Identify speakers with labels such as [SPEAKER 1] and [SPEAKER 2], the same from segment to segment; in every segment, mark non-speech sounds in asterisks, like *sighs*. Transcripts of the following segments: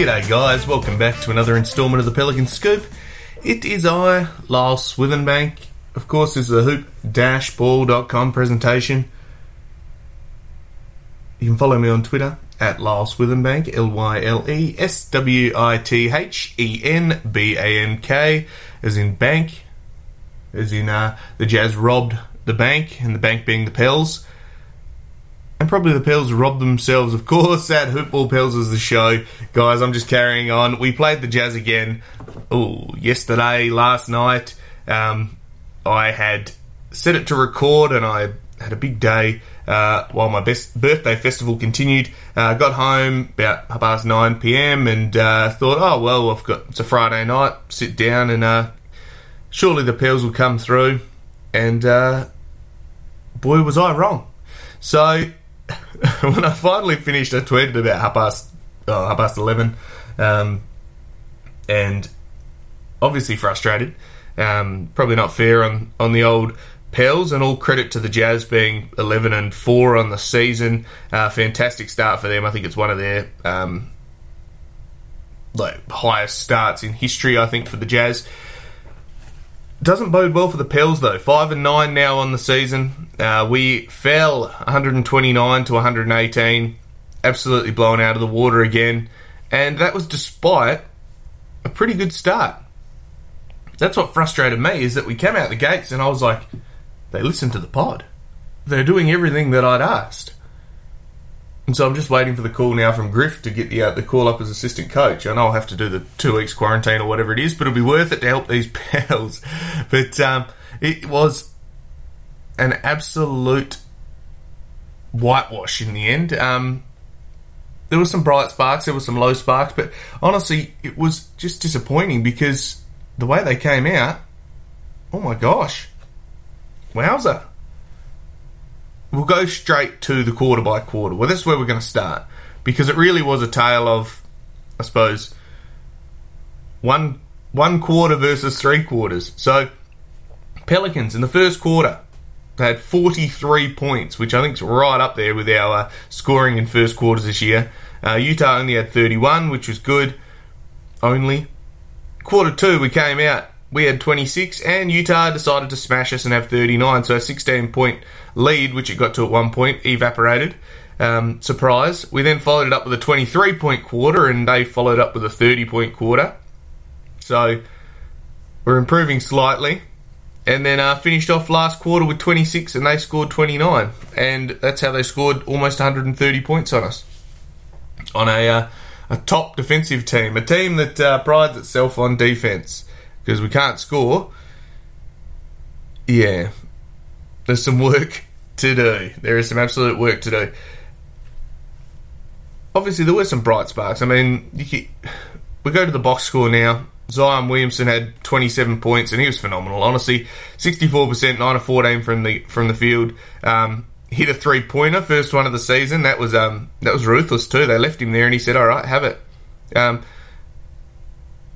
[SPEAKER 1] G'day, guys. Welcome back to another instalment of the Pelican Scoop. It is I, Lyle Swithenbank. Of course, this is a hoop-ball.com presentation. You can follow me on Twitter at Lyle Swithenbank, L Y L E S W I T H E N B A N K, as in bank, as in uh, the Jazz robbed the bank, and the bank being the Pels. And probably the Pels robbed themselves, of course. That Hoopball Pels is the show. Guys, I'm just carrying on. We played the Jazz again. Oh, yesterday, last night. Um, I had set it to record and I had a big day uh, while my best birthday festival continued. Uh, got home about past 9 pm and uh, thought, oh, well, I've got it's a Friday night. Sit down and uh, surely the Pels will come through. And uh, boy, was I wrong. So *laughs* when I finally finished, I tweeted about half past, oh, half past 11. Um, and obviously frustrated. Um, probably not fair on, on the old pals, and all credit to the Jazz being 11 and 4 on the season. Uh, fantastic start for them. I think it's one of their um, like highest starts in history, I think, for the Jazz. Doesn't bode well for the Pels though. Five and nine now on the season. Uh, we fell 129 to 118, absolutely blown out of the water again, and that was despite a pretty good start. That's what frustrated me is that we came out the gates and I was like, they listened to the pod. They're doing everything that I'd asked. And so I'm just waiting for the call now from Griff to get the uh, the call up as assistant coach. I know I'll have to do the two weeks quarantine or whatever it is, but it'll be worth it to help these *laughs* pals. But um, it was an absolute whitewash in the end. Um, there were some bright sparks, there were some low sparks, but honestly, it was just disappointing because the way they came out, oh my gosh, wowza. We'll go straight to the quarter by quarter. Well, this is where we're going to start because it really was a tale of, I suppose, one one quarter versus three quarters. So, Pelicans in the first quarter they had 43 points, which I think is right up there with our uh, scoring in first quarters this year. Uh, Utah only had 31, which was good. Only quarter two, we came out. We had 26, and Utah decided to smash us and have 39. So a 16 point lead, which it got to at one point, evaporated. Um, surprise. We then followed it up with a 23 point quarter, and they followed up with a 30 point quarter. So we're improving slightly. And then uh, finished off last quarter with 26, and they scored 29. And that's how they scored almost 130 points on us. On a, uh, a top defensive team, a team that uh, prides itself on defense because we can't score. Yeah, there's some work *laughs* to do. There is some absolute work to do. Obviously, there were some bright sparks. I mean, can, *sighs* we go to the box score now. Zion Williamson had 27 points, and he was phenomenal. Honestly, 64%, 9 of 14 from the from the field. Um, hit a three pointer, first one of the season. That was um, that was ruthless too. They left him there, and he said, "All right, have it." Um,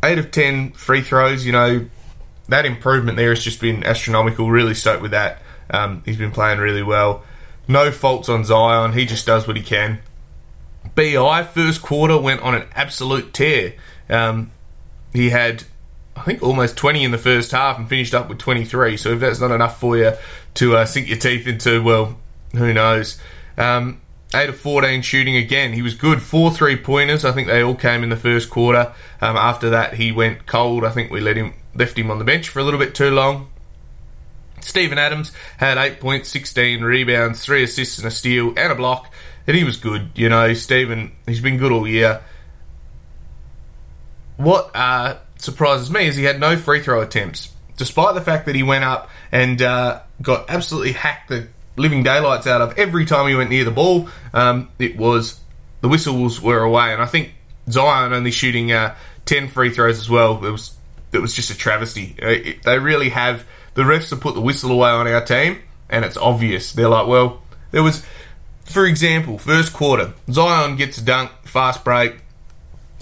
[SPEAKER 1] eight of 10 free throws. You know, that improvement there has just been astronomical. Really stoked with that. Um, he's been playing really well. No faults on Zion. He just does what he can. BI first quarter went on an absolute tear. Um, he had, I think, almost 20 in the first half and finished up with 23. So if that's not enough for you to uh, sink your teeth into, well, who knows? Um, 8 of 14 shooting again. He was good. Four three pointers. I think they all came in the first quarter. Um, after that, he went cold. I think we let him left him on the bench for a little bit too long. Steven Adams had 8 points, 16 rebounds, 3 assists and a steal, and a block. And he was good. You know, Steven, he's been good all year. What uh, surprises me is he had no free throw attempts, despite the fact that he went up and uh, got absolutely hacked the living daylights out of every time he went near the ball. Um, it was the whistles were away, and I think Zion only shooting uh, ten free throws as well. It was it was just a travesty. Uh, it, they really have the refs have put the whistle away on our team, and it's obvious. They're like, well, there was, for example, first quarter, Zion gets a dunk, fast break,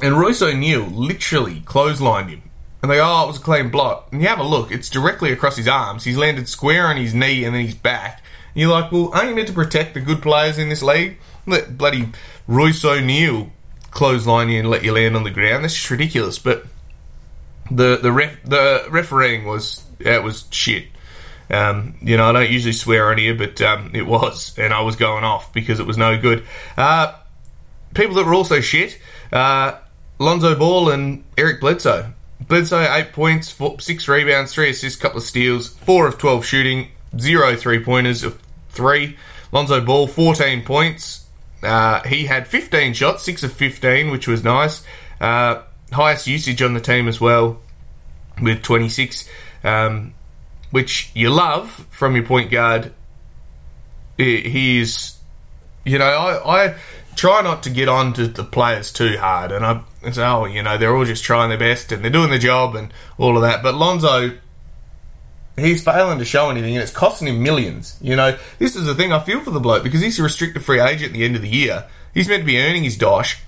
[SPEAKER 1] and Royce O'Neale literally clotheslined him. And they go, oh, it was a clean block. And you have a look, it's directly across his arms. He's landed square on his knee and then his back. You're like, well, aren't you meant to protect the good players in this league? Let bloody Royce O'Neale clothesline you and let you land on the ground. That's just ridiculous. But the the ref, the refereeing was yeah, it was shit. Um, you know, I don't usually swear on here, but um, it was, and I was going off because it was no good. Uh, people that were also shit: uh, Lonzo Ball and Eric Bledsoe. Bledsoe eight points, four, six rebounds, three assists, couple of steals, four of twelve shooting, zero three pointers of three. Lonzo Ball fourteen points. Uh, he had fifteen shots, six of fifteen, which was nice. Uh, highest usage on the team as well, with twenty six um, which you love from your point guard. He's, you know, I, I try not to get on to the players too hard, and I say, oh, you know, they're all just trying their best and they're doing the job and all of that. But Lonzo, he's failing to show anything, and it's costing him millions. You know, this is the thing I feel for the bloke because he's a restricted free agent at the end of the year. He's meant to be earning his dosh.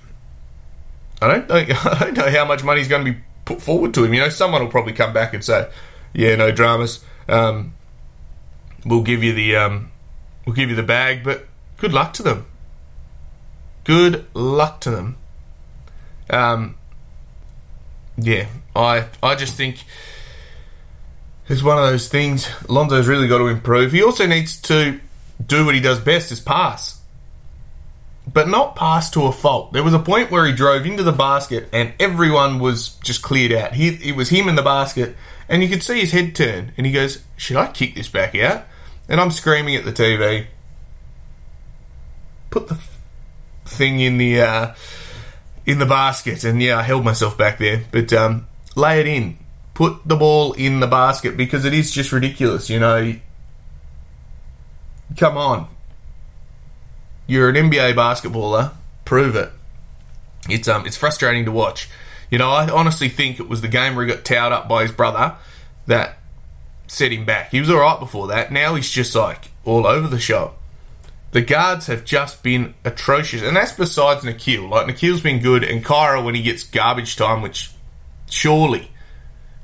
[SPEAKER 1] I don't know, *laughs* I don't know how much money he's going to be put forward to him. You know, someone will probably come back and say, yeah, no dramas. Um, we'll give you the um, we'll give you the bag, but good luck to them. Good luck to them. Um, yeah, I I just think it's one of those things. Lonzo's really got to improve. He also needs to do what he does best: is pass, but not pass to a fault. There was a point where he drove into the basket and everyone was just cleared out. He, it was him in the basket and you could see his head turn, and he goes, "Should I kick this back out?" And I'm screaming at the TV, "Put the thing in the uh, in the basket!" And yeah, I held myself back there, but um, lay it in. Put the ball in the basket because it is just ridiculous, you know. Come on, you're an NBA basketballer. Prove it. It's um, it's frustrating to watch. You know, I honestly think it was the game where he got towed up by his brother that set him back. He was alright before that. Now he's just like all over the shop. The guards have just been atrocious. And that's besides Nickeil. Like, Nickeil's been good, and Kira, when he gets garbage time, which surely,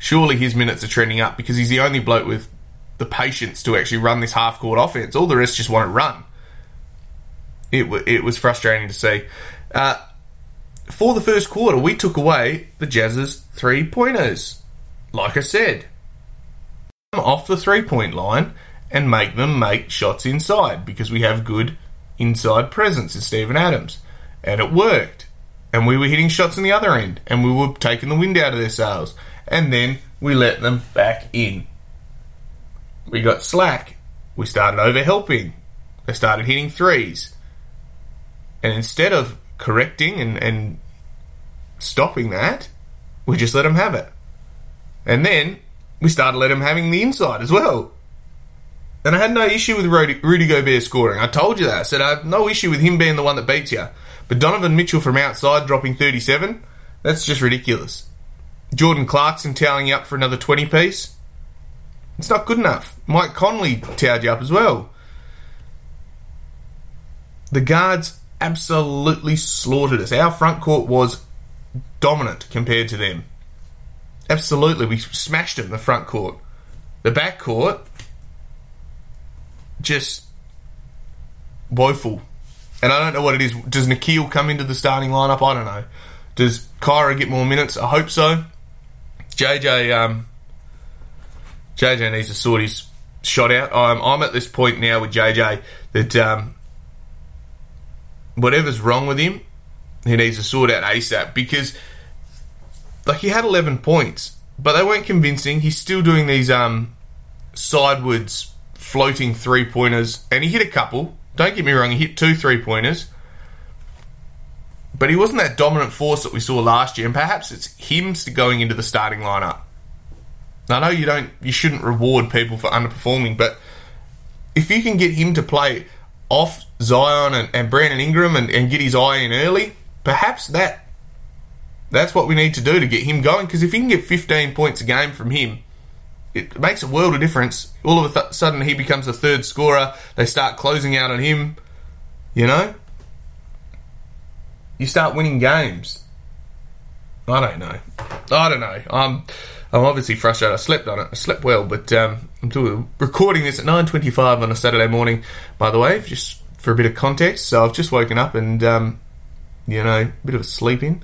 [SPEAKER 1] surely his minutes are trending up because he's the only bloke with the patience to actually run this half court offense. All the rest just want to run. It, w- it was frustrating to see. Uh, for the first quarter, we took away the Jazz's three pointers. Like I said, off the three point line and make them make shots inside because we have good inside presence in Steven Adams. And it worked. And we were hitting shots in the other end and we were taking the wind out of their sails. And then we let them back in. We got slack. We started over helping. They started hitting threes. And instead of correcting and, and stopping that, we just let them have it. And then we started letting them having the inside as well. And I had no issue with Rudy, Rudy Gobert scoring. I told you that. I said I have no issue with him being the one that beats you. But Donovan Mitchell from outside dropping 37, that's just ridiculous. Jordan Clarkson you up for another 20 piece, it's not good enough. Mike Conley towered you up as well. The guards absolutely slaughtered us. Our front court was dominant compared to them. Absolutely, we smashed them in the front court. The back court, just woeful. And I don't know what it is. Does Nickeil come into the starting lineup? I don't know. Does Kira get more minutes? I hope so. JJ, um, JJ needs to sort his shot out. I'm, I'm at this point now with JJ that um, whatever's wrong with him, he needs to sort out ASAP because, like, he had 11 points, but they weren't convincing. He's still doing these um, sidewards floating three pointers, and he hit a couple. Don't get me wrong, he hit two three pointers. But he wasn't that dominant force that we saw last year, and perhaps it's him going into the starting lineup. I know you don't, you shouldn't reward people for underperforming, but if you can get him to play off Zion and, and Brandon Ingram and, and, get his eye in early, perhaps that that's what we need to do to get him going. Because if you can get 15 points a game from him, it makes a world of difference. All of a th- sudden, he becomes a third scorer. They start closing out on him. You know, you start winning games. I don't know. I don't know. I'm I'm obviously frustrated. I slept on it. I slept well, but um, I'm recording this at 9:25 on a Saturday morning. By the way, just for a bit of context, so I've just woken up and um, you know, a bit of a sleep in.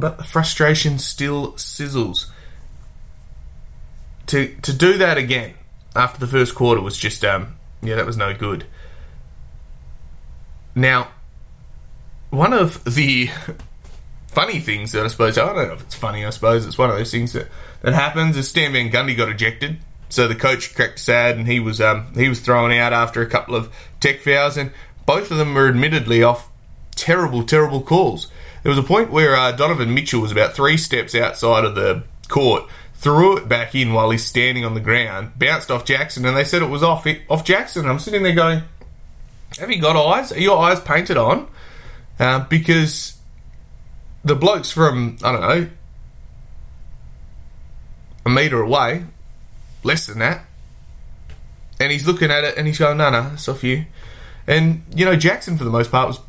[SPEAKER 1] But the frustration still sizzles. To to do that again after the first quarter was just um yeah that was no good. Now, one of the *laughs* funny things that I suppose I don't know if it's funny. I suppose it's one of those things that that happens. Is Stan Van Gundy got ejected, so the coach cracked sad and he was um he was thrown out after a couple of tech fouls, and both of them were admittedly off terrible terrible calls. There was a point where uh, Donovan Mitchell was about three steps outside of the court, threw it back in while he's standing on the ground, bounced off Jaxson, and they said it was off it, off Jaxson. I'm sitting there going, "Have you got eyes? Are your eyes painted on?" Uh, because the blokes from I don't know a meter away, less than that, and he's looking at it and he's going, "No, no, it's off you." And you know, Jaxson for the most part was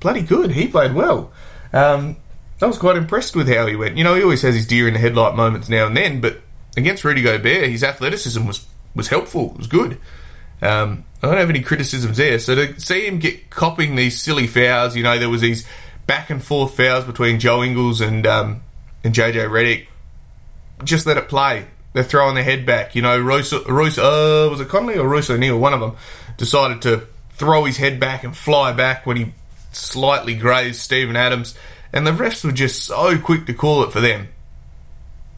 [SPEAKER 1] bloody good. He played well. Um, I was quite impressed with how he went. You know, he always has his deer in the headlight moments now and then, but against Rudy Gobert, his athleticism was, was helpful. It was good. Um, I don't have any criticisms there. So to see him get copping these silly fouls, you know, there was these back and forth fouls between Joe Ingles and um, and JJ Redick. Just let it play. They're throwing their head back. You know, Royce, Royce uh, was it Conley or Royce O'Neale? One of them decided to throw his head back and fly back when he slightly grazed Stephen Adams, and the refs were just so quick to call it for them.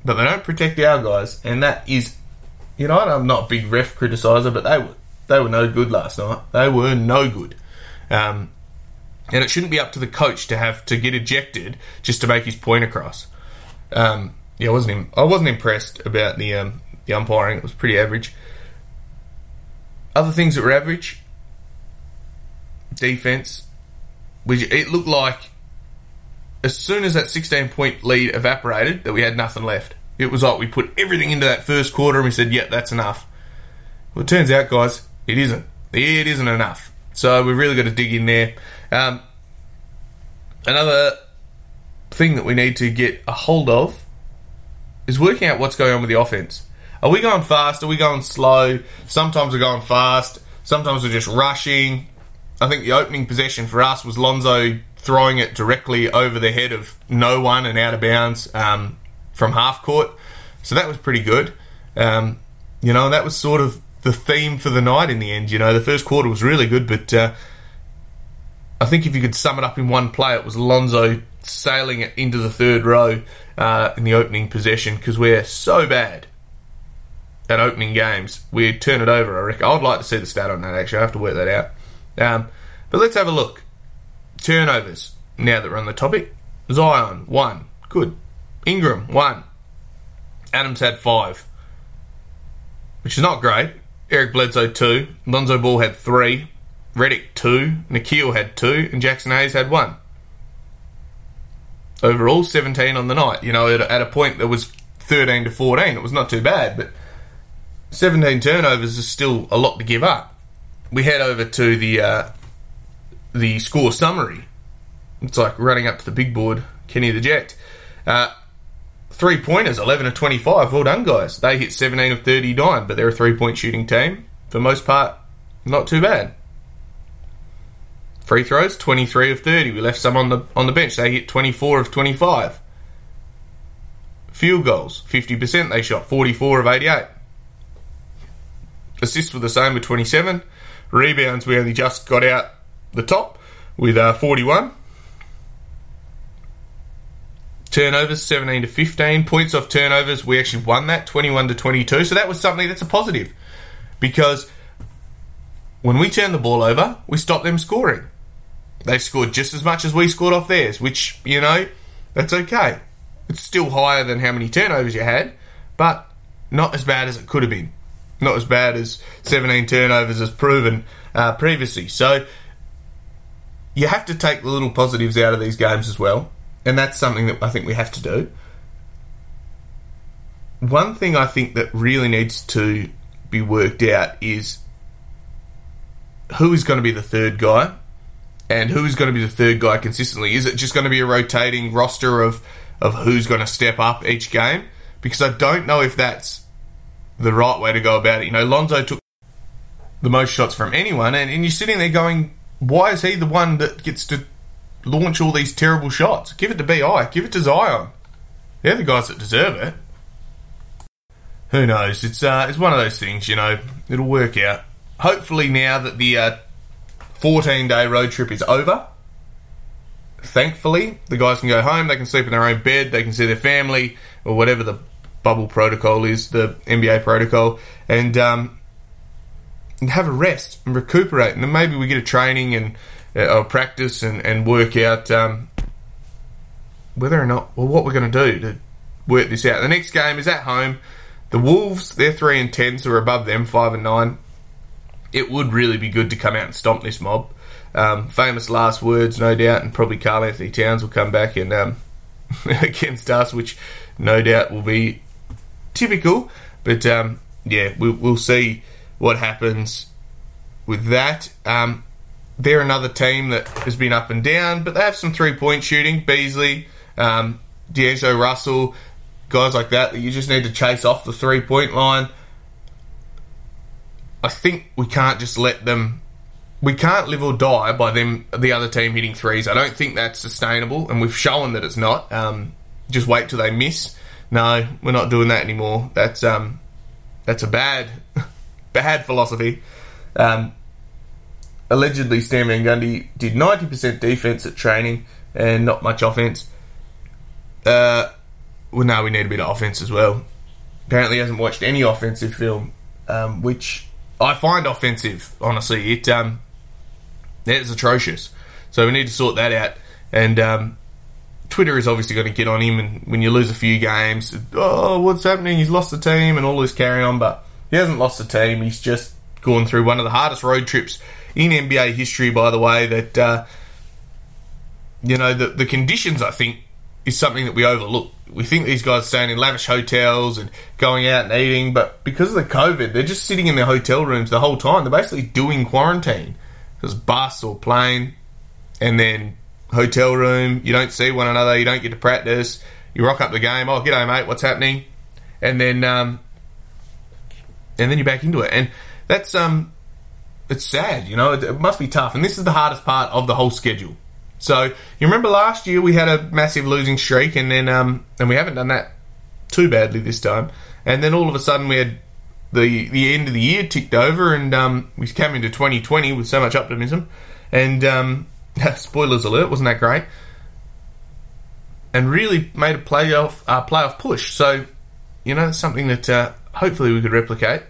[SPEAKER 1] But they don't protect our guys, and that is, you know, I'm not a big ref criticiser, but they were they were no good last night. They were no good. Um, and it shouldn't be up to the coach to have to get ejected just to make his point across. Um, yeah, I wasn't I wasn't impressed about the um, the umpiring. It was pretty average. Other things that were average: defense, it looked like as soon as that 16 point lead evaporated, that we had nothing left. It was like we put everything into that first quarter and we said, yep, that's enough. Well, it turns out, guys, it isn't. It isn't enough. So we've really got to dig in there. Um, another thing that we need to get a hold of is working out what's going on with the offense. Are we going fast? Are we going slow? Sometimes we're going fast. Sometimes we're just rushing. I think the opening possession for us was Lonzo throwing it directly over the head of no one and out of bounds um, from half court. So that was pretty good. Um, you know, that was sort of the theme for the night in the end. You know, the first quarter was really good, but uh, I think if you could sum it up in one play, it was Lonzo sailing it into the third row uh, in the opening possession because we're so bad at opening games. We turn it over, I reckon. I'd like to see the stat on that, actually. I have to work that out. Um, but let's have a look. Turnovers. Now that we're on the topic, Zion one, good. Ingram one. Adams had five, which is not great. Eric Bledsoe two. Lonzo Ball had three. Redick two, Nickeil had two, and Jaxson Hayes had one. Overall, 17 on the night. You know, at, at a point that was 13 to 14, it was not too bad, but 17 turnovers is still a lot to give up. We head over to the uh, the score summary. It's like running up to the big board, Kenny the Jet. Uh, three pointers, 11 of 25. Well done, guys. They hit 17 of 39, but they're a three point shooting team. For most part, not too bad. Free throws, 23 of 30. We left some on the on the bench. They hit 24 of 25. Field goals, 50% they shot, 44 of 88. Assists were the same with 27. Rebounds, we only just got out the top with uh, 41. Turnovers 17 to 15. Points off turnovers, we actually won that 21 to 22. So that was something that's a positive because when we turn the ball over, we stop them scoring. They scored just as much as we scored off theirs, which, you know, that's okay. It's still higher than how many turnovers you had, but not as bad as it could have been. Not as bad as 17 turnovers as proven uh, previously. So you have to take the little positives out of these games as well and that's something that I think we have to do. One thing I think that really needs to be worked out is who is going to be the third guy and who is going to be the third guy consistently. Is it just going to be a rotating roster of, of who's going to step up each game? Because I don't know if that's the right way to go about it. You know, Lonzo took the most shots from anyone, and, and you're sitting there going, why is he the one that gets to launch all these terrible shots. Give it to BI. Give it to Zion. They're the guys that deserve it. Who knows? It's uh, it's one of those things, you know. It'll work out. Hopefully, now that the uh, 14 day road trip is over, thankfully, the guys can go home. They can sleep in their own bed. They can see their family or whatever the bubble protocol is, the NBA protocol, and um, and have a rest and recuperate. And then maybe we get a training and uh, practice and, and work out um, whether or not, well, what we're going to do to work this out. The next game is at home. The Wolves, they're 3 and 10, so we're above them, 5 and 9. It would really be good to come out and stomp this mob. Um, famous last words, no doubt, and probably Karl-Anthony Towns will come back and um, *laughs* against us, which no doubt will be typical. But um, yeah, we'll, we'll, see what happens with that. Um, they're another team that has been up and down, but they have some three point shooting. Beasley, um, D'Angelo Russell, guys like that that you just need to chase off the three point line. I think we can't just let them. We can't live or die by them, the other team hitting threes. I don't think that's sustainable, and we've shown that it's not. Um, just wait till they miss. No, we're not doing that anymore. That's um, that's a bad, *laughs* bad philosophy. Um, allegedly Stan Van Gundy did 90% defense at training and not much offense. Uh, well, now we need a bit of offense as well. Apparently, hasn't watched any offensive film, um, which I find offensive. Honestly, it um, it's atrocious. So we need to sort that out. And um, Twitter is obviously going to get on him. And when you lose a few games, oh, what's happening? He's lost the team and all this carry on. But he hasn't lost the team. He's just gone through one of the hardest road trips in NBA history, by the way, that, uh, you know, the, the conditions, I think, is something that we overlook. We think these guys are staying in lavish hotels and going out and eating, but because of the COVID, they're just sitting in their hotel rooms the whole time. They're basically doing quarantine. Because bus or plane, and then hotel room, you don't see one another, you don't get to practice, you rock up the game, oh, g'day, mate, what's happening? And then, um, and then you're back into it. And that's, um, it's sad, you know. It, it, must be tough, and this is the hardest part of the whole schedule. So you remember last year we had a massive losing streak, and then um, and we haven't done that too badly this time. And then all of a sudden we had the the end of the year ticked over, and um, we came into 2020 with so much optimism. And um, *laughs* spoilers alert, wasn't that great? And really made a playoff uh, playoff push. So you know, something that uh, hopefully we could replicate,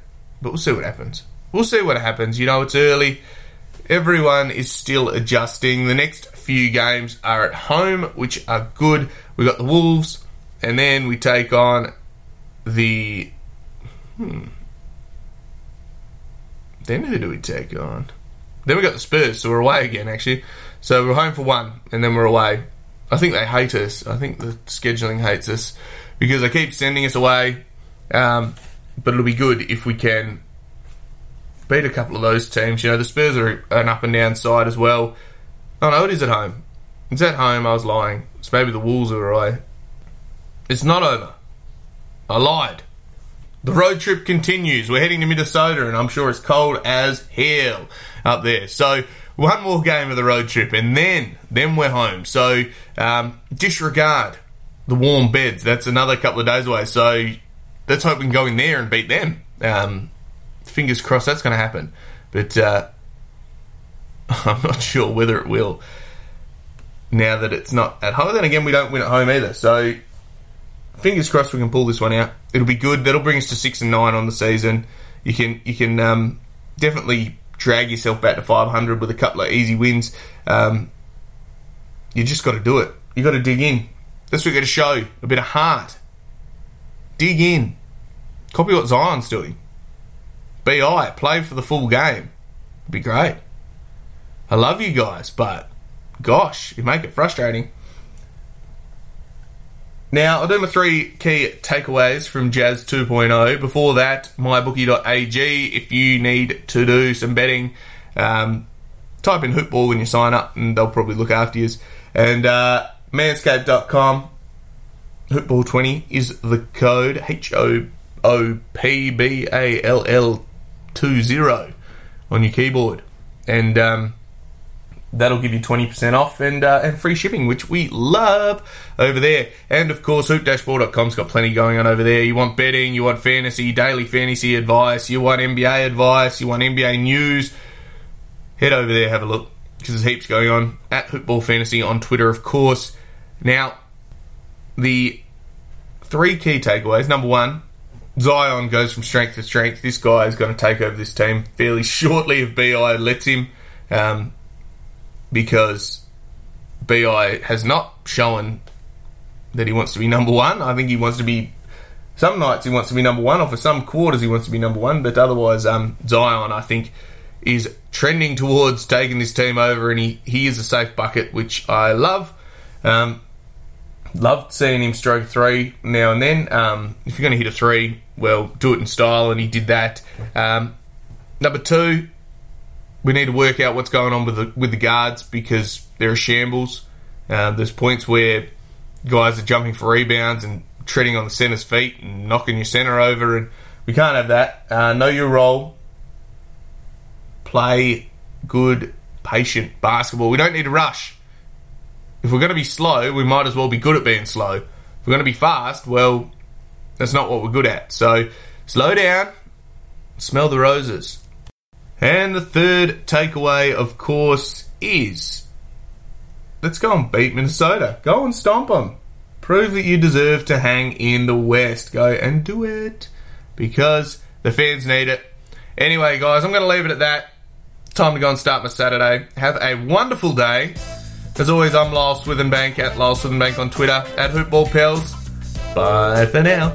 [SPEAKER 1] but we'll see what happens we'll see what happens. You know, it's early. Everyone is still adjusting. The next few games are at home, which are good. We got the Wolves, and then we take on the. Hmm. Then who do we take on? Then we got the Spurs, so we're away again, actually. So we're home for one, and then we're away. I think they hate us. I think the scheduling hates us because they keep sending us away. Um, but it'll be good if we can beat a couple of those teams. You know, the Spurs are an up and down side as well. Oh no, it is at home. It's at home. I was lying. It's maybe the Wolves are away. It's not over. I lied. The road trip continues. We're heading to Minnesota, and I'm sure it's cold as hell up there. So one more game of the road trip, and then then we're home. So um, disregard the warm beds. That's another couple of days away. So let's hope we can go in there and beat them. Um, fingers crossed that's going to happen. But uh, *laughs* I'm not sure whether it will now that it's not at home. Then again, we don't win at home either. So fingers crossed we can pull this one out. It'll be good. That'll bring us to six and nine on the season. You can you can um, definitely drag yourself back to 500 with a couple of easy wins. Um, you just got to do it. You got to dig in. That's what we got to show. A bit of heart. Dig in. Copy what Zion's doing. BI, play for the full game. It'd be great. I love you guys, but gosh, you make it frustrating. Now, I'll do my three key takeaways from Jazz 2.0. Before that, mybookie.ag. If you need to do some betting, um, type in hoopball when you sign up, and they'll probably look after you. And uh, manscaped.com. Hoopball20 is the code H O O P B A L L 20 on your keyboard. And um, that'll give you 20% off and uh, and free shipping, which we love over there. And of course, hoop-ball.com's got plenty going on over there. You want betting, you want fantasy, daily fantasy advice, you want NBA advice, you want NBA news. Head over there, have a look, because there's heaps going on. At Hoopball Fantasy on Twitter, of course. Now, the three key takeaways. Number one, Zion goes from strength to strength. This guy is going to take over this team fairly shortly if BI lets him. Um, because BI has not shown that he wants to be number one. I think he wants to be. Some nights he wants to be number one, or for some quarters he wants to be number one. But otherwise, um, Zion, I think, is trending towards taking this team over, and he, he is a safe bucket, which I love. Um, loved seeing him stroke three now and then. Um, if you're going to hit a three, well, do it in style, and he did that. Um, number two, we need to work out what's going on with the with the guards because there are a shambles. Uh, there's points where guys are jumping for rebounds and treading on the center's feet and knocking your center over, and we can't have that. Uh, know your role. Play good, patient basketball. We don't need to rush. If we're going to be slow, we might as well be good at being slow. If we're going to be fast, well, that's not what we're good at. So slow down, smell the roses. And the third takeaway, of course, is let's go and beat Minnesota. Go and stomp them. Prove that you deserve to hang in the West. Go and do it because the fans need it. Anyway, guys, I'm going to leave it at that. Time to go and start my Saturday. Have a wonderful day. As always, I'm Lyle Swithenbank at Lyle Swithenbank on Twitter, at HoopBallPels. Bye for now.